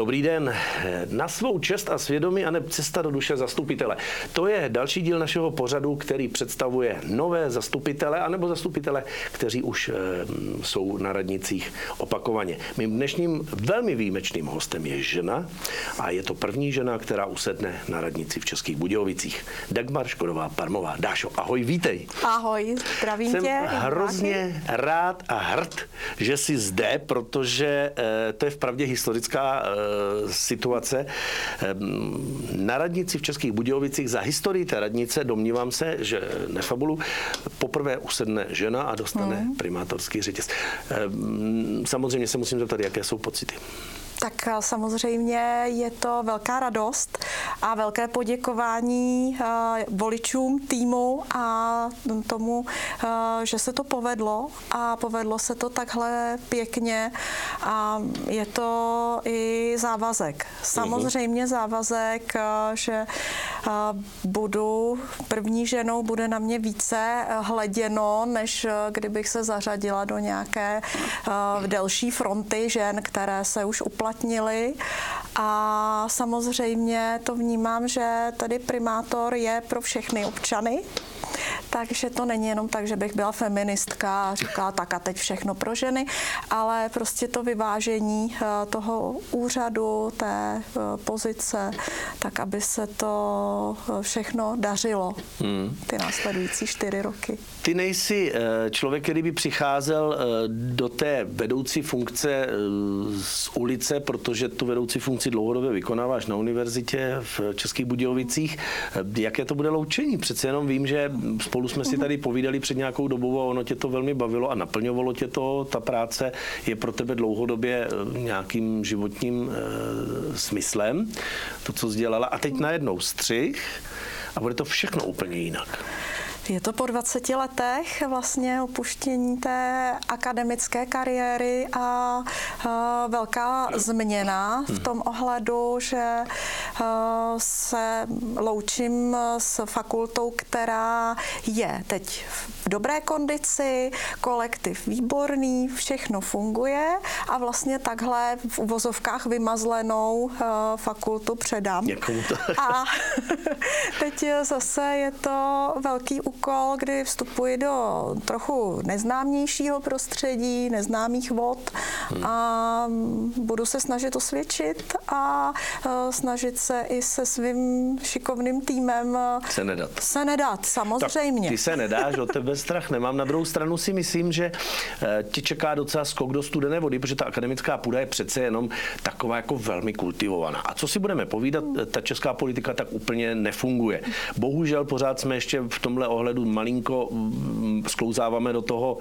Dobrý den. Na svou čest a svědomí a ne cesta do duše zastupitele. To je další díl našeho pořadu, který představuje nové zastupitele anebo zastupitele, kteří už e, jsou na radnicích opakovaně. Mým dnešním velmi výjimečným hostem je žena a je to první žena, která usedne na radnici v Českých Budějovicích. Dagmar Škodová Parmová. Dášo, ahoj, vítej. Ahoj, zdravím Jsem tě. hrozně rád a hrd, že jsi zde, protože e, to je vpravdě historická e, situace. Na radnici v Českých Budějovicích za historii té radnice domnívám se, že nefabulu, poprvé usedne žena a dostane hmm. primátorský řetěz. Samozřejmě se musím zeptat, jaké jsou pocity. Tak samozřejmě je to velká radost a velké poděkování voličům týmu a tomu, že se to povedlo a povedlo se to takhle pěkně a je to i závazek. Samozřejmě závazek, že budu první ženou, bude na mě více hleděno, než kdybych se zařadila do nějaké delší fronty žen, které se už uplatňují uplatnili a samozřejmě to vnímám, že tady primátor je pro všechny občany, takže to není jenom tak, že bych byla feministka a říkala tak a teď všechno pro ženy, ale prostě to vyvážení eh, toho úřadu, té eh, pozice, tak aby se to eh, všechno dařilo hmm. ty následující čtyři roky. Ty nejsi člověk, který by přicházel do té vedoucí funkce z ulice, protože tu vedoucí funkci dlouhodobě vykonáváš na univerzitě v Českých Budějovicích. Jaké to bude loučení? Přece jenom vím, že spolu jsme si tady povídali před nějakou dobou a ono tě to velmi bavilo a naplňovalo tě to. Ta práce je pro tebe dlouhodobě eh, nějakým životním smyslem, to, co jsi dělala. A teď najednou střih a bude to všechno úplně jinak. Je to po 20 letech vlastně opuštění té akademické kariéry a velká změna v tom ohledu, že se loučím s fakultou, která je teď v dobré kondici, kolektiv výborný, všechno funguje a vlastně takhle v uvozovkách vymazlenou fakultu předám. A teď zase je to velký úkol, kdy vstupuji do trochu neznámějšího prostředí, neznámých vod hmm. a budu se snažit osvědčit a e, snažit se i se svým šikovným týmem e, se nedat. Se nedat, samozřejmě. Tak ty se nedáš, o tebe strach nemám. Na druhou stranu si myslím, že e, ti čeká docela skok do studené vody, protože ta akademická půda je přece jenom taková jako velmi kultivovaná. A co si budeme povídat, ta česká politika tak úplně nefunguje. Bohužel pořád jsme ještě v tomhle ohledu malinko mm, sklouzáváme do toho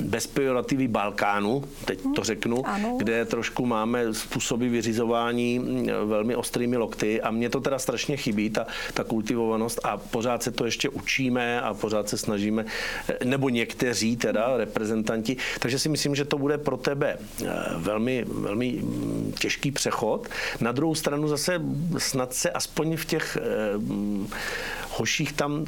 bezpejorativy Balkánu, teď to řeknu, ano. kde trošku máme způsoby vyřizování mm, velmi ostrými lokty a mně to teda strašně chybí, ta, ta kultivovanost a pořád se to ještě učíme a pořád se snažíme, eh, nebo někteří teda reprezentanti, takže si myslím, že to bude pro tebe eh, velmi, velmi mm, těžký přechod. Na druhou stranu zase snad se aspoň v těch eh, hoších tam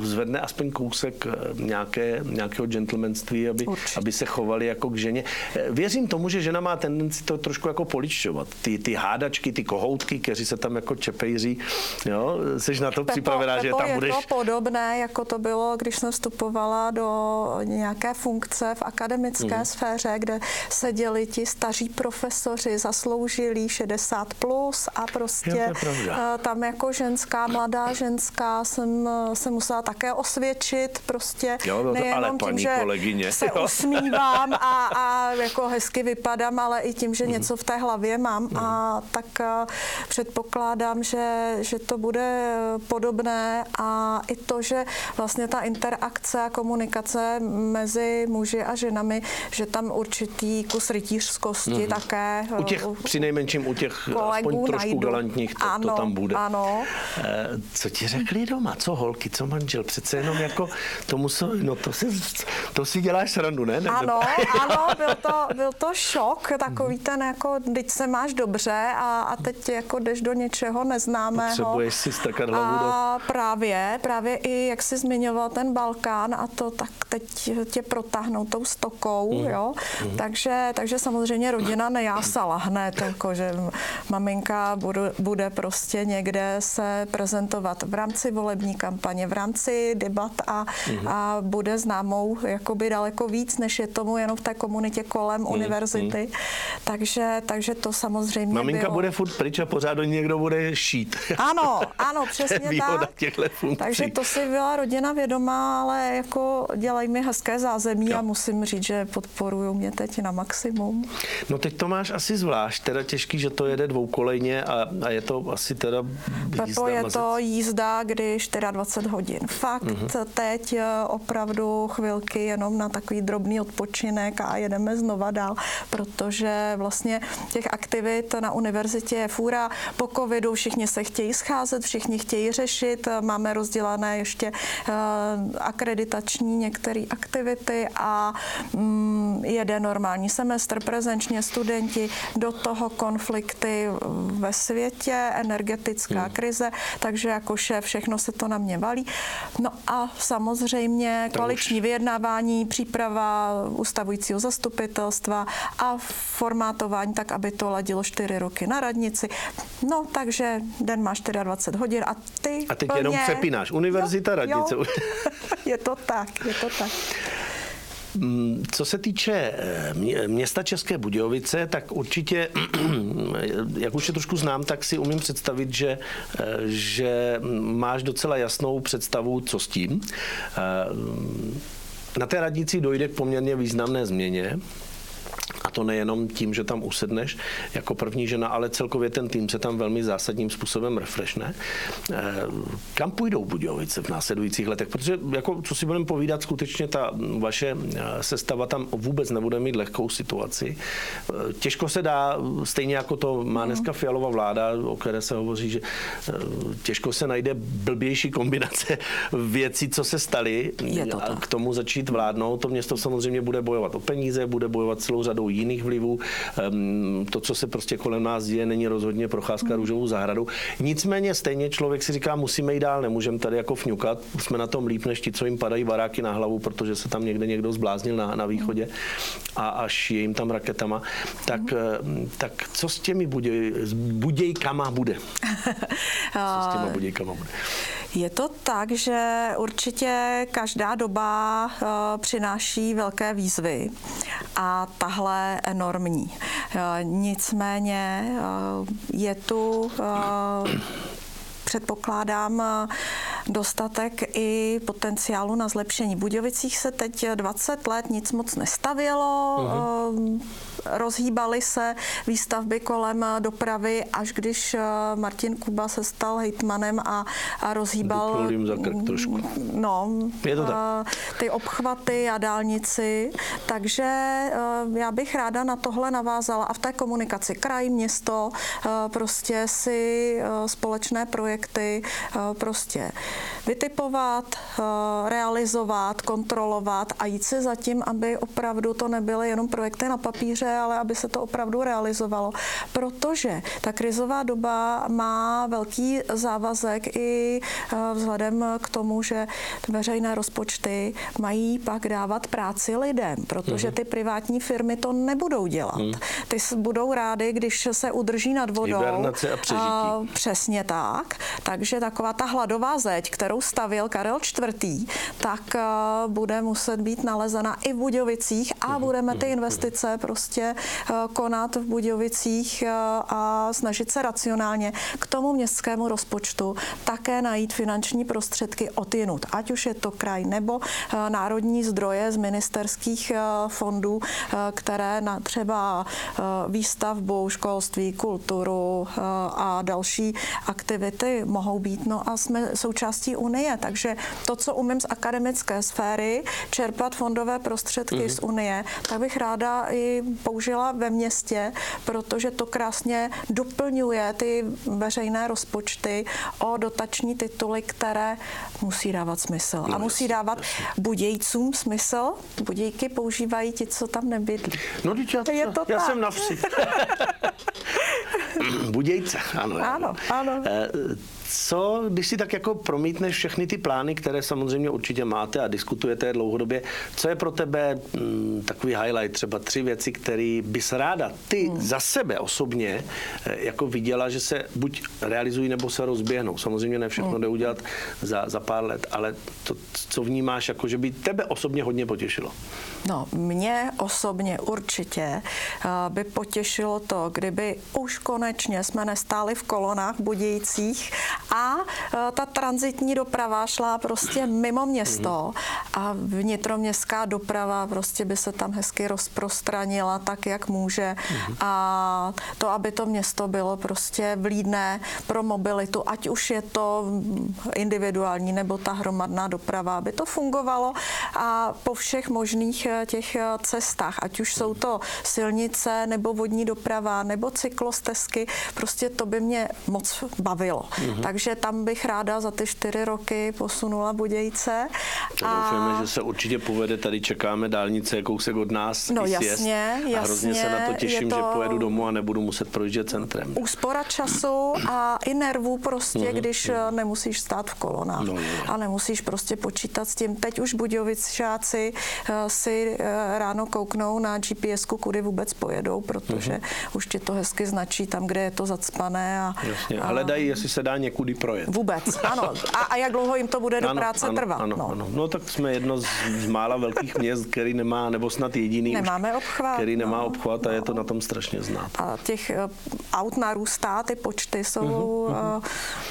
zvedne aspoň kousek nějaké, nějakého gentlemanství, aby, aby se chovali jako k ženě. Věřím tomu, že žena má tendenci to trošku jako poličovat. Ty, ty hádačky, ty kohoutky, kteří se tam jako čepejří, jo, jsi na to Pepo, připravená, Pepo, že tam je budeš... to podobné, jako to bylo, když jsem vstupovala do nějaké funkce v akademické mm. sféře, kde seděli ti staří profesoři, zasloužilí 60 plus a prostě tam jako ženská, mladá ženská jsem se musela také osvědčit, prostě jo, no to, nejenom ale tím, že kolegyně. se jo. usmívám a, a jako hezky vypadám, ale i tím, že mm. něco v té hlavě mám mm. a tak předpokládám, že, že to bude podobné a i to, že vlastně ta interakce a komunikace mezi muži a ženami, že tam určitý kus rytířskosti mm. také. U těch, při nejmenším u těch aspoň trošku najdu. galantních, to, ano, to tam bude. Ano. Eh, co ti řekli doma? co holky, co manžel, přece jenom jako to musel, no to si, to si děláš srandu, ne? Ano, ano, byl to, byl to šok, takový ten jako, teď se máš dobře a, a teď jako jdeš do něčeho neznámého. Potřebuješ si strkat hlavu do... A právě, právě i jak jsi zmiňoval ten Balkán a to tak teď tě protáhnou tou stokou, mm. jo. Mm. Takže, takže samozřejmě rodina nejásala hned, jako že maminka bude, bude prostě někde se prezentovat v rámci volební kampaně, v rámci debat a, mm. a bude známou jakoby daleko víc, než je tomu jenom v té komunitě kolem mm. univerzity. Mm. Takže, takže to samozřejmě Maminka bylo. bude furt pryč a pořád do někdo bude šít. Ano, ano, přesně tak. Takže to si byla rodina vědomá, ale jako dělají mi hezké zázemí jo. a musím říct, že podporují mě teď na maximum. No teď to máš asi zvlášť, teda těžký, že to jede dvoukolejně a, a je to asi teda jízda. Pepo, je to jízda, kdy 24 hodin. Fakt mm-hmm. teď eh, opravdu chvilky jenom na takový drobný odpočinek a jedeme znova dál, protože vlastně těch aktivit na univerzitě je fůra. Po covidu všichni se chtějí scházet, všichni chtějí řešit. Máme rozdělané ještě uh, akreditační některé aktivity a um, jede normální semestr, prezenčně studenti, do toho konflikty ve světě, energetická hmm. krize, takže jako šéf všechno se to na mě valí. No a samozřejmě to koaliční už. vyjednávání, příprava ustavujícího zastupitelstva a formátování tak, aby to ladilo čtyři roky na radnici. No, takže den má 24 hodin a ty A teď plně... jenom přepínáš. Univerzita, jo, radnice. Jo. je to tak, je to tak. Mm, co se týče eh, města České Budějovice, tak určitě, jak už je trošku znám, tak si umím představit, že, eh, že máš docela jasnou představu, co s tím. Eh, na té radnici dojde k poměrně významné změně. To nejenom tím, že tam usedneš jako první žena, ale celkově ten tým se tam velmi zásadním způsobem refreshne. Eh, kam půjdou Budějovice v následujících letech? Protože, jako, co si budeme povídat, skutečně ta vaše eh, sestava tam vůbec nebude mít lehkou situaci. Eh, těžko se dá, stejně jako to má mhm. dneska Fialová vláda, o které se hovoří, že těžko se najde blbější kombinace věcí, co se staly, a k tomu začít vládnout. To město samozřejmě bude bojovat o peníze, bude bojovat celou řadou jiných vlivů. Ehm, to, co se prostě kolem nás děje, není rozhodně procházka hmm. růžovou zahradou. Nicméně stejně člověk si říká, musíme jít dál, nemůžeme tady jako fňukat. Jsme na tom líp než ti, co jim padají baráky na hlavu, protože se tam někde někdo zbláznil na, na východě a až je jim tam raketama. Tak, hmm. tak co s těmi buděj, budějkama bude? co s těma budějkama bude? Je to tak, že určitě každá doba uh, přináší velké výzvy a tahle enormní. Uh, nicméně uh, je tu předpokládám dostatek i potenciálu na zlepšení. Budějovicích se teď 20 let nic moc nestavělo. Uh-huh rozhýbaly se výstavby kolem dopravy, až když eh, Martin Kuba se stal hejtmanem a, a rozhýbal za krk trošku. No, Je to tak. Eh, ty obchvaty a dálnici. Takže eh, já bych ráda na tohle navázala a v té komunikaci kraj, město, prostě si společné projekty prostě vytipovat, realizovat, kontrolovat a jít si zatím, aby opravdu to nebyly jenom projekty na papíře, ale aby se to opravdu realizovalo. Protože ta krizová doba má velký závazek i eh, vzhledem k tomu, že veřejné rozpočty mají pak dávat práci lidem, protože mhm. ty privátní firmy to nebudou dělat. Hmm. Ty budou rády, když se udrží nad vodou. a přežití. A, přesně tak. Takže taková ta hladová zeď, kterou stavil Karel IV., tak uh, bude muset být nalezena i v Budějovicích a hmm. budeme ty mhm. investice prostě prostě konat v Budějovicích eh, a snažit se racionálně k tomu městskému rozpočtu také najít finanční prostředky odjinut, ať už je to kraj nebo eh, národní zdroje z ministerských fondů, které na třeba výstavbu, školství, kulturu a další aktivity mohou být. No a jsme součástí unie. Takže to, co umím z akademické sféry, čerpat fondové prostředky mm-hmm. z unie, tak bych ráda i použila ve městě, protože to krásně doplňuje ty veřejné rozpočty o dotační tituly, které musí dávat smysl. No, a musí dávat budějcům smysl. Budějky používají ti, co tam nebydlí. No, já, je to já tak. jsem na vsi. Budějce, ano. Ano, ano. Eh, co, když si tak jako promítneš všechny ty plány, které samozřejmě určitě máte a diskutujete dlouhodobě, co je pro tebe mm, takový highlight, třeba tři věci, které bys ráda ty hmm. za sebe osobně eh, jako viděla, že se buď realizují nebo se rozběhnou. Samozřejmě ne všechno hmm. jde udělat za, za pár let, ale to, co vnímáš, jako že by tebe osobně hodně potěšilo? No, mě osobně určitě eh, by potěšilo to, kdyby už konečně jsme nestáli v kolonách budějících a e, ta transitní doprava šla prostě mimo město a vnitroměstská doprava prostě by se tam hezky rozprostranila tak, jak může a to, aby to město bylo prostě vlídné pro mobilitu, ať už je to individuální nebo ta hromadná doprava, aby to fungovalo a po všech možných e, těch e, cestách, ať už jsou to silnice nebo vodní doprava nebo cyklostezky, prostě to by mě moc bavilo. Mm-hmm. Takže tam bych ráda za ty čtyři roky posunula Budějce. A... Doufáme, že se určitě povede, tady čekáme dálnice kousek od nás. No jasně, jasně. A hrozně se na to těším, to... že pojedu domů a nebudu muset projíždět centrem. Úspora času a i nervů prostě, mm-hmm. když mm-hmm. nemusíš stát v kolonách. No, a nemusíš prostě počítat s tím. Teď už Budějovičáci eh, si eh, ráno kouknou na gps kudy vůbec pojedou, protože mm-hmm. už ti to hezky značí tam, kde je to zacpané. A, Jasně. A hledají, jestli se dá někudy projet. Vůbec, ano. A, a jak dlouho jim to bude do ano, práce ano, trvat? Ano, no. ano. no tak jsme jedno z, z mála velkých měst, který nemá, nebo snad jediný, Nemáme už, obchvat, který nemá no, obchvat a no. je to na tom strašně znát. A těch uh, aut narůstá, ty počty jsou uh-huh,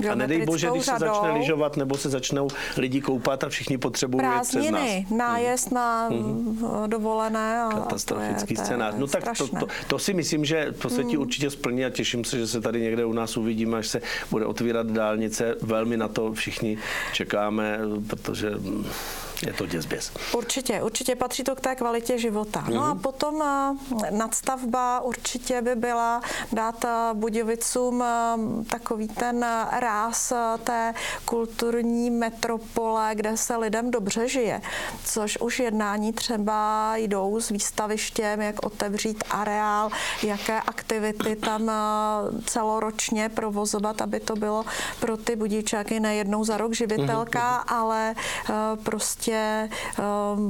uh, A nedej bože, když řadou. se začne lyžovat, nebo se začnou lidi koupat a všichni potřebují Prázdniny, přes nás. nájezd uh-huh. na uh-huh. dovolené. A Katastrofický scénář. No tak to, to, to, si myslím, že to se ti určitě splní a těším se, že se tady někde u nás uvidíme, až se bude otvírat dálnice velmi na to všichni čekáme, protože je to děsběs. Určitě, určitě patří to k té kvalitě života. Mm-hmm. No a mhm. potom eh, nadstavba určitě by byla dát eh, Budějovicům eh, takový ten ráz té kulturní metropole, kde se lidem dobře žije. Což už jednání třeba jdou s výstavištěm, jak otevřít areál, jaké aktivity tam celoročně provozovat, aby to bylo pro ty budíčáky nejednou za rok živitelka, mm-hmm. ale prostě prostě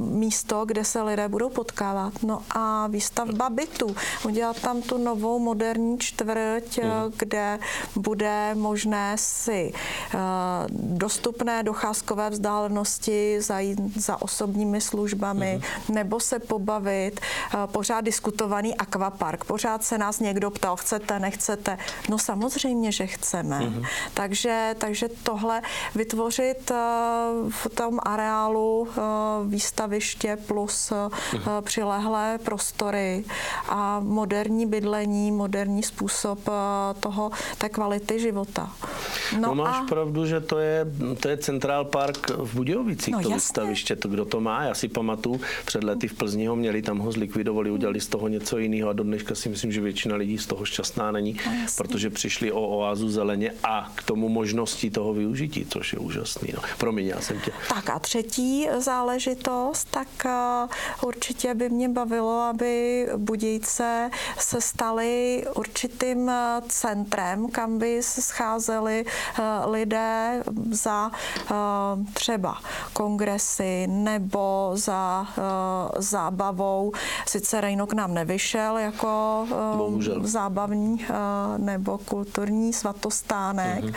místo, kde se lidé budou potkávat. No a výstavba bytu. Udělat tam tu novou moderní čtvrť, mm. kde bude možné si eh, dostupné docházkové vzdálenosti zajít za osobními službami mm. nebo se pobavit. Pořád diskutovaný akvapark. Pořád se nás někdo ptal, chcete, nechcete. No samozřejmě, že chceme. Mm. Takže, takže tohle vytvořit v tom areálu Eh, výstaviště plus eh, přilehlé prostory a moderní bydlení, moderní způsob eh, toho, té kvality života. No, no máš a... pravdu, že to je, to je Central Park v Budějovicích, no, to jasně. výstaviště, to kdo to má, já si pamatuju, před lety v Plzni ho měli, tam ho zlikvidovali, udělali z toho něco jiného a do dneška si myslím, že většina lidí z toho šťastná není, no, protože přišli o oázu zeleně a k tomu možností toho využití, což je úžasný. No. Promiň, já jsem tě. Tak a třetí záležitost, tak eh, určitě by mě bavilo, aby Budějce se staly určitým eh, centrem, kam by se scházeli lidé za třeba kongresy nebo za zábavou. Sice Rejnok nám nevyšel jako Bohužel. zábavní nebo kulturní svatostánek, mm-hmm.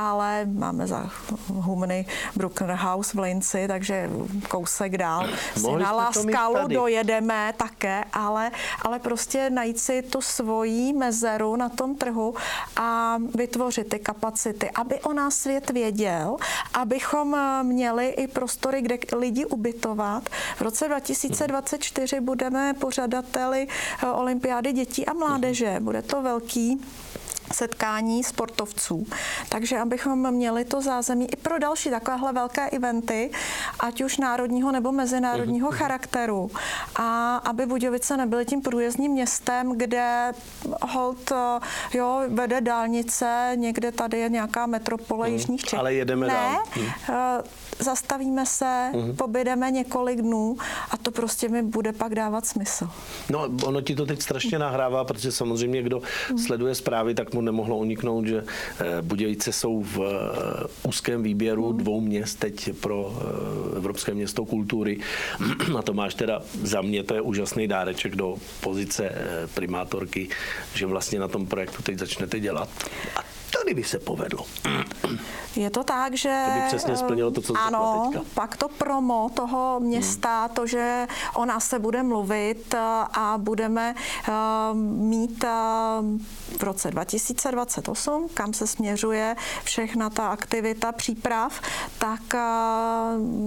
Ale máme za humny Bruckner House v Linci, takže kousek dál si na Laskalu dojedeme také, ale, ale prostě najít si tu svoji mezeru na tom trhu a vytvořit ty kapacity, aby o nás svět věděl, abychom měli i prostory, kde lidi ubytovat. V roce 2024 budeme pořadateli olympiády dětí a mládeže. Bude to velký setkání sportovců. Takže abychom měli to zázemí i pro další takovéhle velké eventy, ať už národního nebo mezinárodního uh-huh. charakteru. A aby Budějovice nebyly tím průjezdním městem, kde hold jo, vede dálnice, někde tady je nějaká metropole uh-huh. jižních Čech. Ale jedeme ne, dál. Uh, zastavíme se, uh-huh. pobydeme několik dnů a to prostě mi bude pak dávat smysl. No, ono ti to teď strašně nahrává, protože samozřejmě, kdo uh-huh. sleduje zprávy, tak mu nemohlo uniknout, že eh, Budějice jsou v eh, úzkém výběru uh-huh. dvou měst teď pro eh, Evropské město kultury. A to máš teda za mě, to je úžasný dáreček do pozice primátorky, že vlastně na tom projektu teď začnete dělat. A tady by se povedlo. Je to tak, že... To by přesně splnilo to, co Ano, teďka. pak to promo toho města, hmm. to, že o nás se bude mluvit a budeme uh, mít uh, v roce 2028, kam se směřuje všechna ta aktivita příprav, tak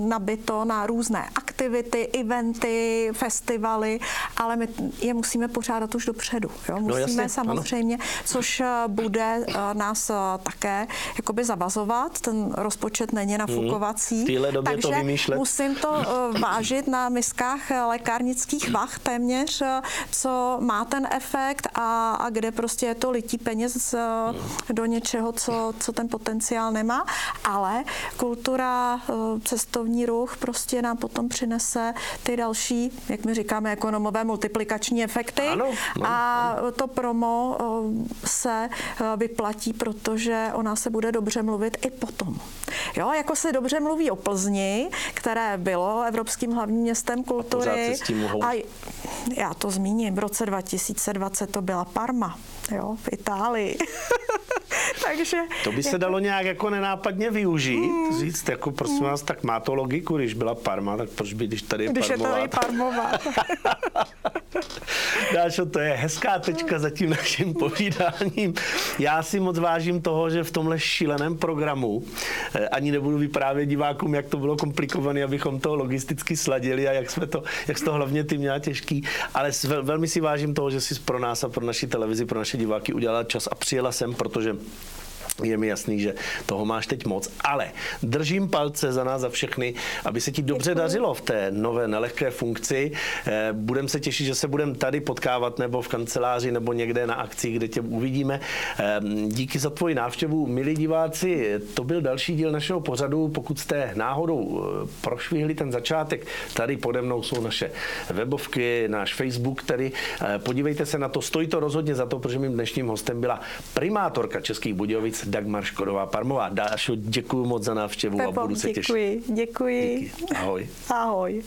nabito na různé aktivity, eventy, festivaly, ale my je musíme pořádat už dopředu. Jo? Musíme no, jasně, samozřejmě, ano. což bude nás také jakoby zavazovat. Ten rozpočet není nafukovací. Hmm. V téhle době takže to vymýšlet. musím to vážit na miskách lékárnických vach téměř, co má ten efekt a, a kde prostě je to lití peněz hmm. do něčeho, co, co ten potenciál nemá. Ale kultura, cestovní ruch prostě nám potom přinese ty další, jak my říkáme, ekonomové multiplikační efekty. Ano, no, a to promo se vyplatí, protože o nás se bude dobře mluvit i potom. Jo, jako se dobře mluví o Plzni, které bylo evropským hlavním městem kultury. A, a já to zmíním, v roce 2020 to byla Parma, jo, v Itálii. Takže, to by se jako... dalo nějak jako nenápadně využít, mm. říct, jako prosím mm. vás, tak má to logiku, když byla Parma, tak proč by, když tady je když Parmová. je tady Parmová. Dášo, to je hezká tečka za tím naším povídáním. Já si moc vážím toho, že v tomhle šíleném programu eh, ani nebudu vyprávět divákům, jak to bylo komplikované, abychom to logisticky sladili a jak jsme to, jak to hlavně ty měla těžký, ale velmi si vážím toho, že jsi pro nás a pro naši televizi, pro naše diváky udělala čas a přijela sem, protože je mi jasný, že toho máš teď moc, ale držím palce za nás, za všechny, aby se ti dobře Děkuji. dařilo v té nové nelehké funkci. Eh, budem se těšit, že se budeme tady potkávat nebo v kanceláři nebo někde na akci, kde tě uvidíme. Eh, díky za tvoji návštěvu, milí diváci, to byl další díl našeho pořadu. Pokud jste náhodou eh, prošvihli ten začátek, tady pode mnou jsou naše webovky, náš Facebook, tady podívejte se na to, stojí to rozhodně za to, protože mým dnešním hostem byla primátorka Českých Budějovic Dagmar Škodová Parmová. Dášo, děkuji moc za návštěvu Pepo, a budu se děkuji, těšit. Děkuji, děkuji. Ahoj. Ahoj.